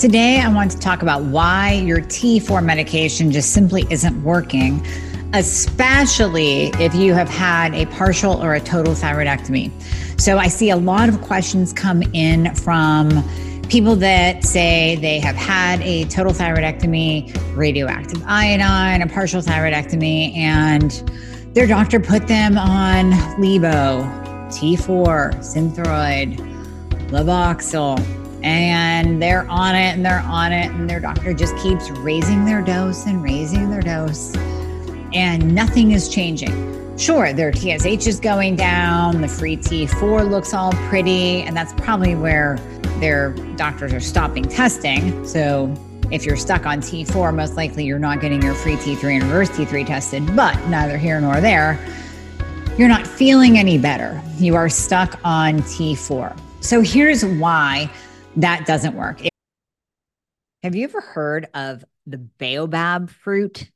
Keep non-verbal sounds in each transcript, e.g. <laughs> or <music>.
Today, I want to talk about why your T4 medication just simply isn't working, especially if you have had a partial or a total thyroidectomy. So, I see a lot of questions come in from people that say they have had a total thyroidectomy, radioactive iodine, a partial thyroidectomy, and their doctor put them on Levo, T4, Synthroid, Levoxyl and they're on it and they're on it and their doctor just keeps raising their dose and raising their dose. And nothing is changing. Sure their tsh is going down the free t4 looks all pretty and that's probably where their doctors are stopping testing. So if you're stuck on t4 most likely you're not getting your free t3 and reverse t3 tested but neither here nor there you're not feeling any better. You are stuck on t4 so here's why that doesn't work. Have you ever heard of the baobab fruit?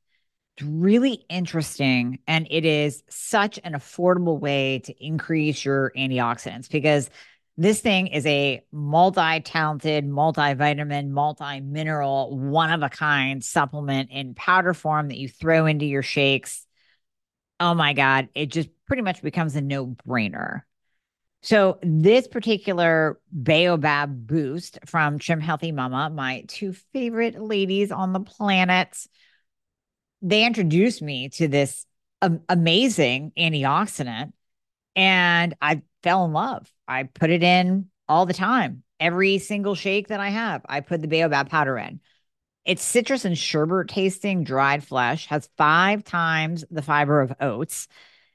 It's really interesting. And it is such an affordable way to increase your antioxidants because this thing is a multi talented, multivitamin, multi mineral, one of a kind supplement in powder form that you throw into your shakes. Oh my God, it just pretty much becomes a no brainer. So this particular Baobab boost from Trim Healthy Mama, my two favorite ladies on the planet, they introduced me to this amazing antioxidant and I fell in love. I put it in all the time. Every single shake that I have, I put the Baobab powder in. It's citrus and sherbet tasting dried flesh, has five times the fiber of oats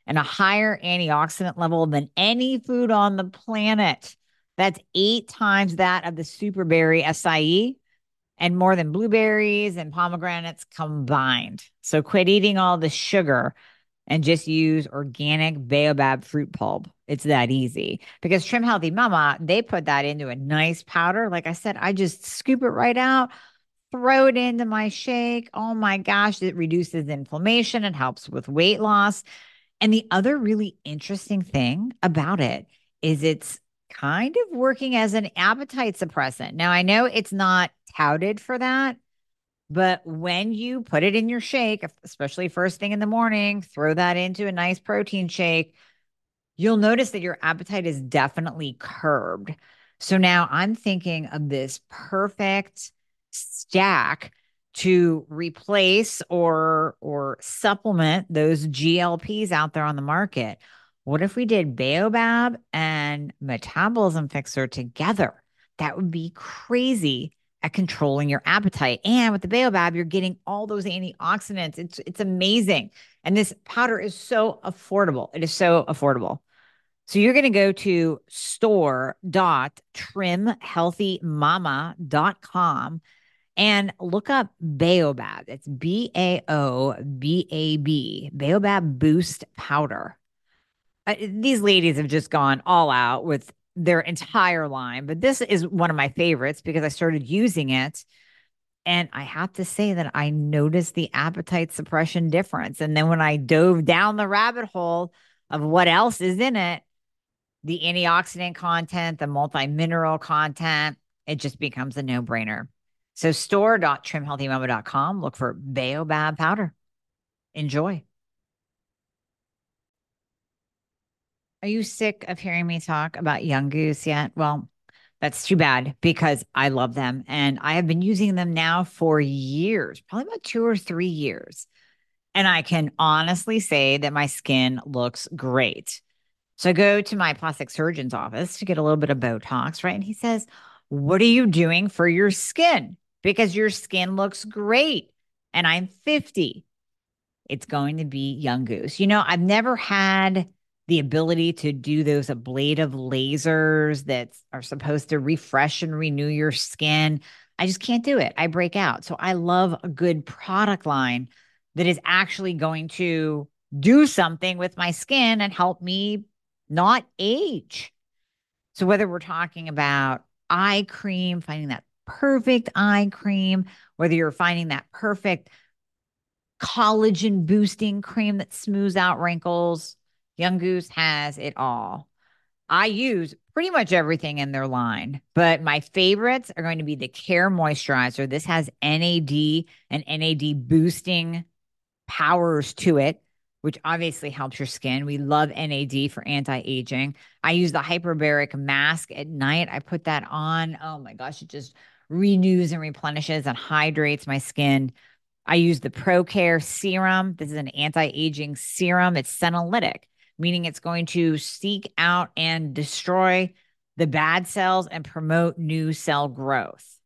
and a higher antioxidant level than any food on the planet. That's eight times that of the superberry acai and more than blueberries and pomegranates combined. So quit eating all the sugar and just use organic baobab fruit pulp. It's that easy because Trim Healthy Mama, they put that into a nice powder. Like I said, I just scoop it right out, throw it into my shake. Oh my gosh, it reduces inflammation. It helps with weight loss. And the other really interesting thing about it is it's kind of working as an appetite suppressant. Now, I know it's not touted for that, but when you put it in your shake, especially first thing in the morning, throw that into a nice protein shake, you'll notice that your appetite is definitely curbed. So now I'm thinking of this perfect stack to replace or or supplement those GLPs out there on the market. What if we did Baobab and Metabolism Fixxr together? That would be crazy at controlling your appetite. And with the Baobab, you're getting all those antioxidants. It's it's amazing. And this powder is so affordable. It is so affordable. So you're going to go to store.trimhealthymama.com and look up Baobab. It's B A O B A B, Baobab Boost Powder. Uh, these ladies have just gone all out with their entire line, but this is one of my favorites because I started using it. And I have to say that I noticed the appetite suppression difference. And then when I dove down the rabbit hole of what else is in it, the antioxidant content, the multi mineral content, it just becomes a no brainer. So store.trimhealthymama.com. Look for Baobab powder. Enjoy. Are you sick of hearing me talk about Young Goose yet? Well, that's too bad because I love them and I have been using them now for years, probably about two or three years. And I can honestly say that my skin looks great. So I go to my plastic surgeon's office to get a little bit of Botox, right? And he says, What are you doing for your skin? Because your skin looks great and I'm 50. It's going to be Young Goose. You know, I've never had the ability to do those ablative lasers that are supposed to refresh and renew your skin. I just can't do it. I break out. So I love a good product line that is actually going to do something with my skin and help me not age. So whether we're talking about eye cream, finding that perfect eye cream, whether you're finding that perfect collagen boosting cream that smooths out wrinkles, Young Goose has it all. I use pretty much everything in their line, but my favorites are going to be the Care Moisturizer. This has NAD and NAD boosting powers to it, which obviously helps your skin. We love NAD for anti aging. I use the hyperbaric mask at night. I put that on. Oh my gosh, it just renews and replenishes and hydrates my skin. I use the ProCare serum. This is an anti aging serum, it's senolytic meaning it's going to seek out and destroy the bad cells and promote new cell growth.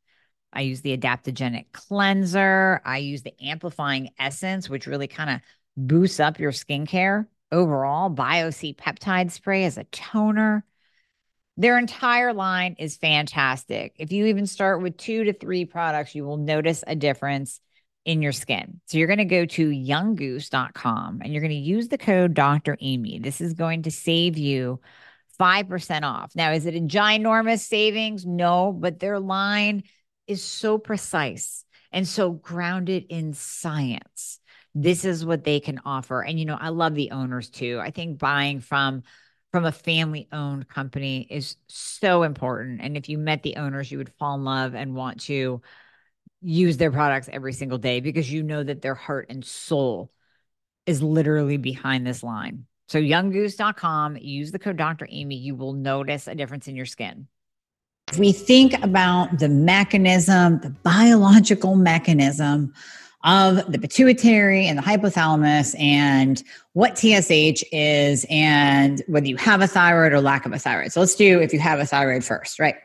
I use the adaptogenic cleanser. I use the amplifying essence, which really kind of boosts up your skincare overall. BioC peptide spray as a toner. Their entire line is fantastic. If you even start with two to three products, you will notice a difference in your skin. So you're going to go to younggoose.com and you're going to use the code Dr. Amie. This is going to save you 5% off. Now, is it a ginormous savings? No, but their line is so precise and so grounded in science. This is what they can offer. And you know, I love the owners too. I think buying from from a family owned company is so important. And if you met the owners, you would fall in love and want to use their products every single day because you know that their heart and soul is literally behind this line. So younggoose.com, use the code Dr. Amie, you will notice a difference in your skin. If we think about the mechanism, the biological mechanism of the pituitary and the hypothalamus and what TSH is and whether you have a thyroid or lack of a thyroid. So let's do if you have a thyroid first, right?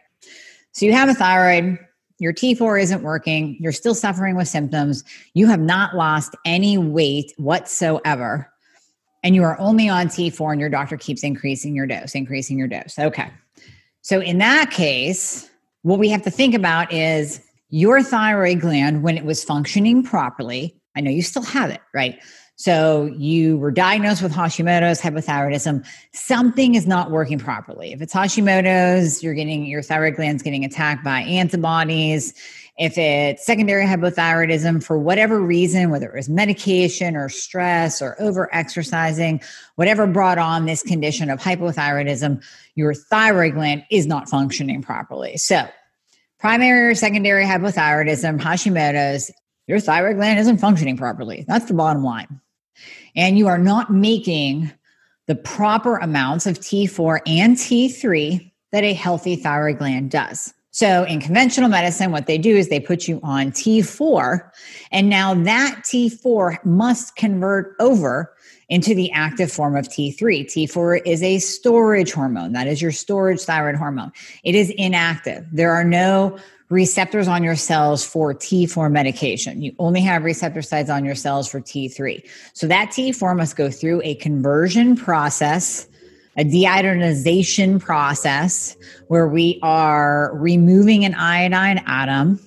So you have a thyroid, your T4 isn't working, you're still suffering with symptoms, you have not lost any weight whatsoever, and you are only on T4 and your doctor keeps increasing your dose, increasing your dose. Okay. So in that case, what we have to think about is your thyroid gland when it was functioning properly. I know you still have it, right? So you were diagnosed with Hashimoto's hypothyroidism. Something is not working properly. If it's Hashimoto's, you're getting your thyroid glands getting attacked by antibodies. If it's secondary hypothyroidism for whatever reason, whether it was medication or stress or over exercising, whatever brought on this condition of hypothyroidism, your thyroid gland is not functioning properly. So, primary or secondary hypothyroidism, Hashimoto's, your thyroid gland isn't functioning properly. That's the bottom line and you are not making the proper amounts of T4 and T3 that a healthy thyroid gland does. So, in conventional medicine, what they do is they put you on T4, and now that T4 must convert over into the active form of T3. T4 is a storage hormone. That is your storage thyroid hormone. It is inactive. There are no receptors on your cells for T4 medication. You only have receptor sites on your cells for T3. So that T4 must go through a conversion process, a deiodinization process where we are removing an iodine atom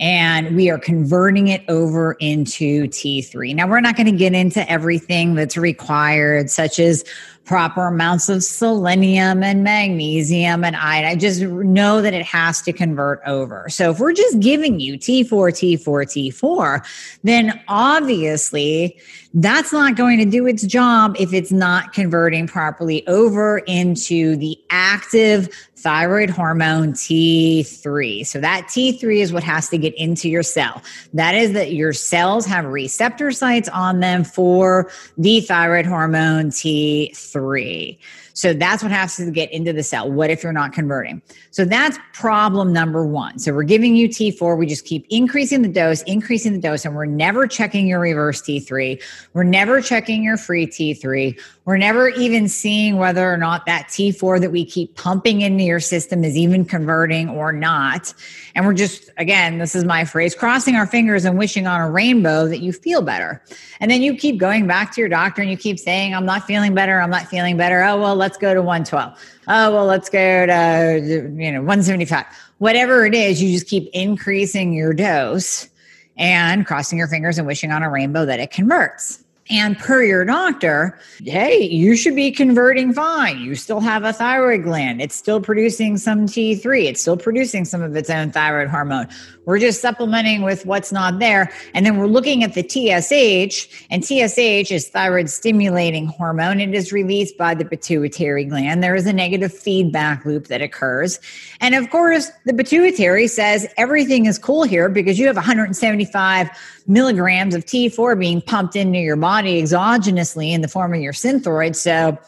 and we are converting it over into T3. Now, we're not going to get into everything that's required, such as proper amounts of selenium and magnesium and iron. I just know that it has to convert over. So if we're just giving you T4, T4, T4, then obviously that's not going to do its job if it's not converting properly over into the active thyroid hormone T3. So that T3 is what has to get into your cell. That is that your cells have receptor sites on them for the thyroid hormone T3. So that's what has to get into the cell. What if you're not converting? So that's problem number one. So we're giving you T4. We just keep increasing the dose, increasing the dose, and we're never checking your reverse T3. We're never checking your free T3. We're never even seeing whether or not that T4 that we keep pumping into your system is even converting or not. And we're just, again, this is my phrase, crossing our fingers and wishing on a rainbow that you feel better. And then you keep going back to your doctor and you keep saying, I'm not feeling better. I'm not feeling better. Oh, well, let's go to 112. Oh, well, let's go to, you know, 175. Whatever it is, you just keep increasing your dose and crossing your fingers and wishing on a rainbow that it converts. And per your doctor, hey, you should be converting fine. You still have a thyroid gland. It's still producing some T3. It's still producing some of its own thyroid hormone. We're just supplementing with what's not there. And then we're looking at the TSH, and TSH is thyroid stimulating hormone. It is released by the pituitary gland. There is a negative feedback loop that occurs. And of course, the pituitary says everything is cool here because you have 175 milligrams of T4 being pumped into your body exogenously in the form of your synthroid. So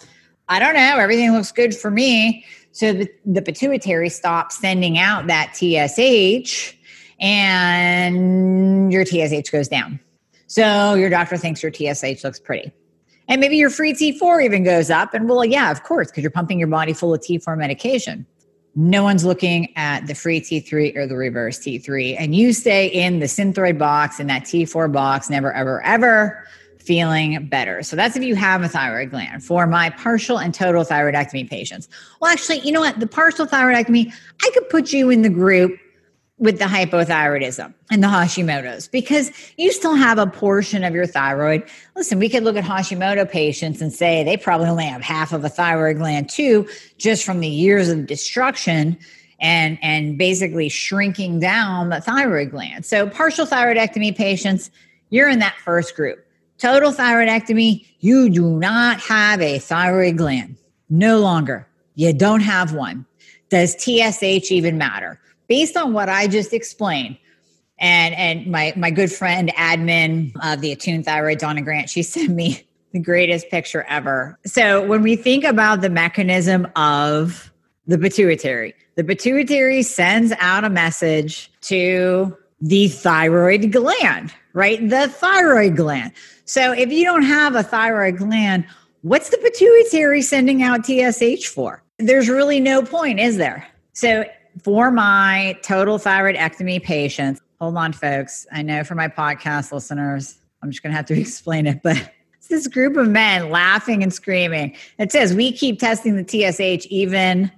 I don't know, everything looks good for me. So the, the pituitary stops sending out that TSH and your TSH goes down. So your doctor thinks your TSH looks pretty. And maybe your free T4 even goes up. And well, yeah, of course, because you're pumping your body full of T4 medication no one's looking at the free T3 or the reverse T3. And you stay in the Synthroid box in that T4 box, never, ever, ever feeling better. So that's if you have a thyroid gland. For my partial and total thyroidectomy patients. Well, actually, you know what? The partial thyroidectomy, I could put you in the group with the hypothyroidism and the Hashimoto's because you still have a portion of your thyroid. Listen, we could look at Hashimoto patients and say they probably only have half of a thyroid gland too, just from the years of destruction and and basically shrinking down the thyroid gland. So partial thyroidectomy patients, you're in that first group. Total thyroidectomy, you do not have a thyroid gland. No longer. You don't have one. Does TSH even matter? based on what I just explained, and and my my good friend admin of the attuned Thyroid, Donna Grant, she <laughs> sent me the greatest picture ever. So when we think about the mechanism of the pituitary, the pituitary sends out a message to the thyroid gland, right? The thyroid gland. So if you don't have a thyroid gland, what's the pituitary sending out TSH for? There's really no point, is there? So for my total thyroidectomy patients, hold on, folks. I know for my podcast listeners, I'm just going to have to <laughs> explain it, but it's this group of men laughing and screaming. It says, We keep testing the TSH even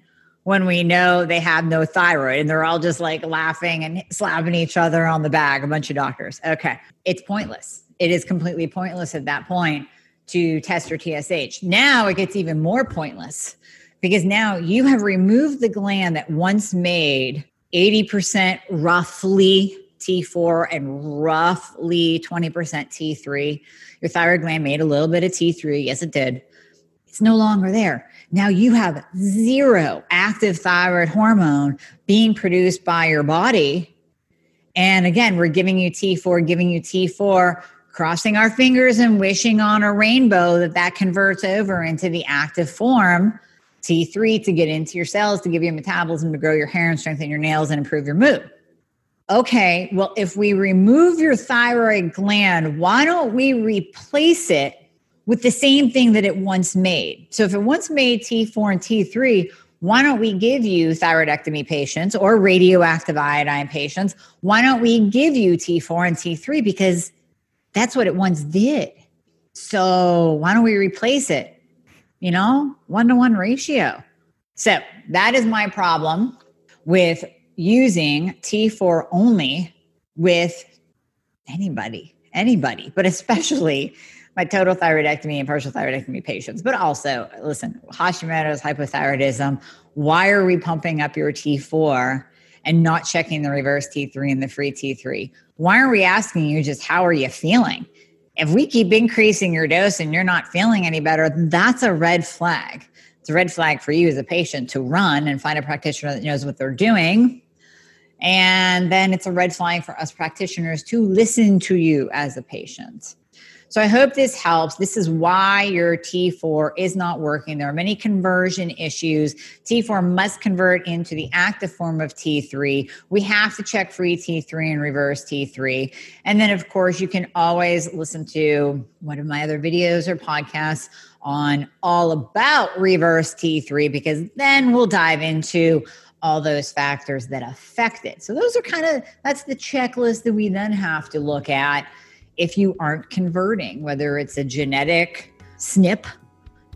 when we know they have no thyroid. And they're all just like laughing and slapping each other on the back, a bunch of doctors. Okay. It's pointless. It is completely pointless at that point to test your TSH. Now it gets even more pointless because now you have removed the gland that once made 80% roughly T4 and roughly 20% T3. Your thyroid gland made a little bit of T3. Yes, it did. It's no longer there. Now you have zero active thyroid hormone being produced by your body. And again, we're giving you T4, giving you T4, crossing our fingers and wishing on a rainbow that that converts over into the active form T3 to get into your cells, to give you metabolism, to grow your hair and strengthen your nails and improve your mood. Okay, well, if we remove your thyroid gland, why don't we replace it with the same thing that it once made? So if it once made T4 and T3, why don't we give you thyroidectomy patients or radioactive iodine patients? Why don't we give you T4 and T3? Because that's what it once did. So why don't we replace it you know, one to one ratio. So that is my problem with using T4 only with anybody, anybody, but especially my total thyroidectomy and partial thyroidectomy patients. But also, listen, Hashimoto's hypothyroidism. Why are we pumping up your T4 and not checking the reverse T3 and the free T3? Why aren't we asking you just how are you feeling? if we keep increasing your dose and you're not feeling any better, that's a red flag. It's a red flag for you as a patient to run and find a practitioner that knows what they're doing. And then it's a red flag for us practitioners to listen to you as a patient. So I hope this helps. This is why your T4 is not working. There are many conversion issues. T4 must convert into the active form of T3. We have to check free T3 and reverse T3. And then, of course, you can always listen to one of my other videos or podcasts on all about reverse T3 because then we'll dive into all those factors that affect it. So those are kind of that's the checklist that we then have to look at if you aren't converting, whether it's a genetic SNP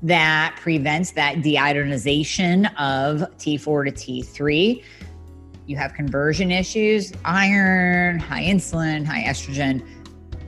that prevents that deiodinization of T4 to T3. You have conversion issues, iron, high insulin, high estrogen.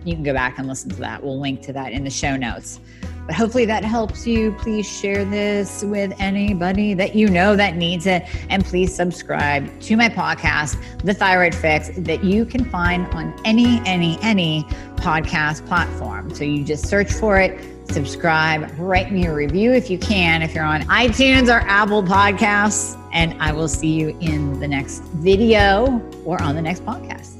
you can go back and listen to that. We'll link to that in the show notes. But hopefully that helps you. Please share this with anybody that you know that needs it. And please subscribe to my podcast, The Thyroid Fix, that you can find on any, any, any podcast platform. So you just search for it, subscribe, write me a review if you can, if you're on iTunes or Apple Podcasts. And I will see you in the next video or on the next podcast.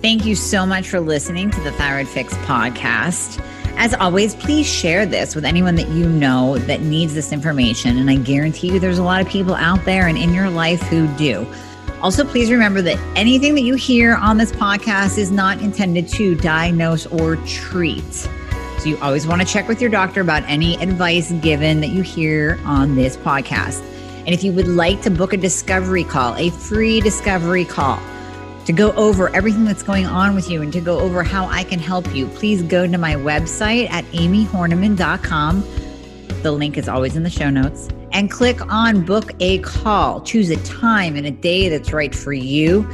Thank you so much for listening to the Thyroid Fix podcast. As always, please share this with anyone that you know that needs this information. And I guarantee you there's a lot of people out there and in your life who do. Also, please remember that anything that you hear on this podcast is not intended to diagnose or treat. So you always want to check with your doctor about any advice given that you hear on this podcast. And if you would like to book a discovery call, a free discovery call, to go over everything that's going on with you and to go over how I can help you, please go to my website at amiehornaman.com. The link is always in the show notes. And click on book a call. Choose a time and a day that's right for you.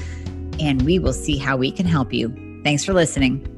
And we will see how we can help you. Thanks for listening.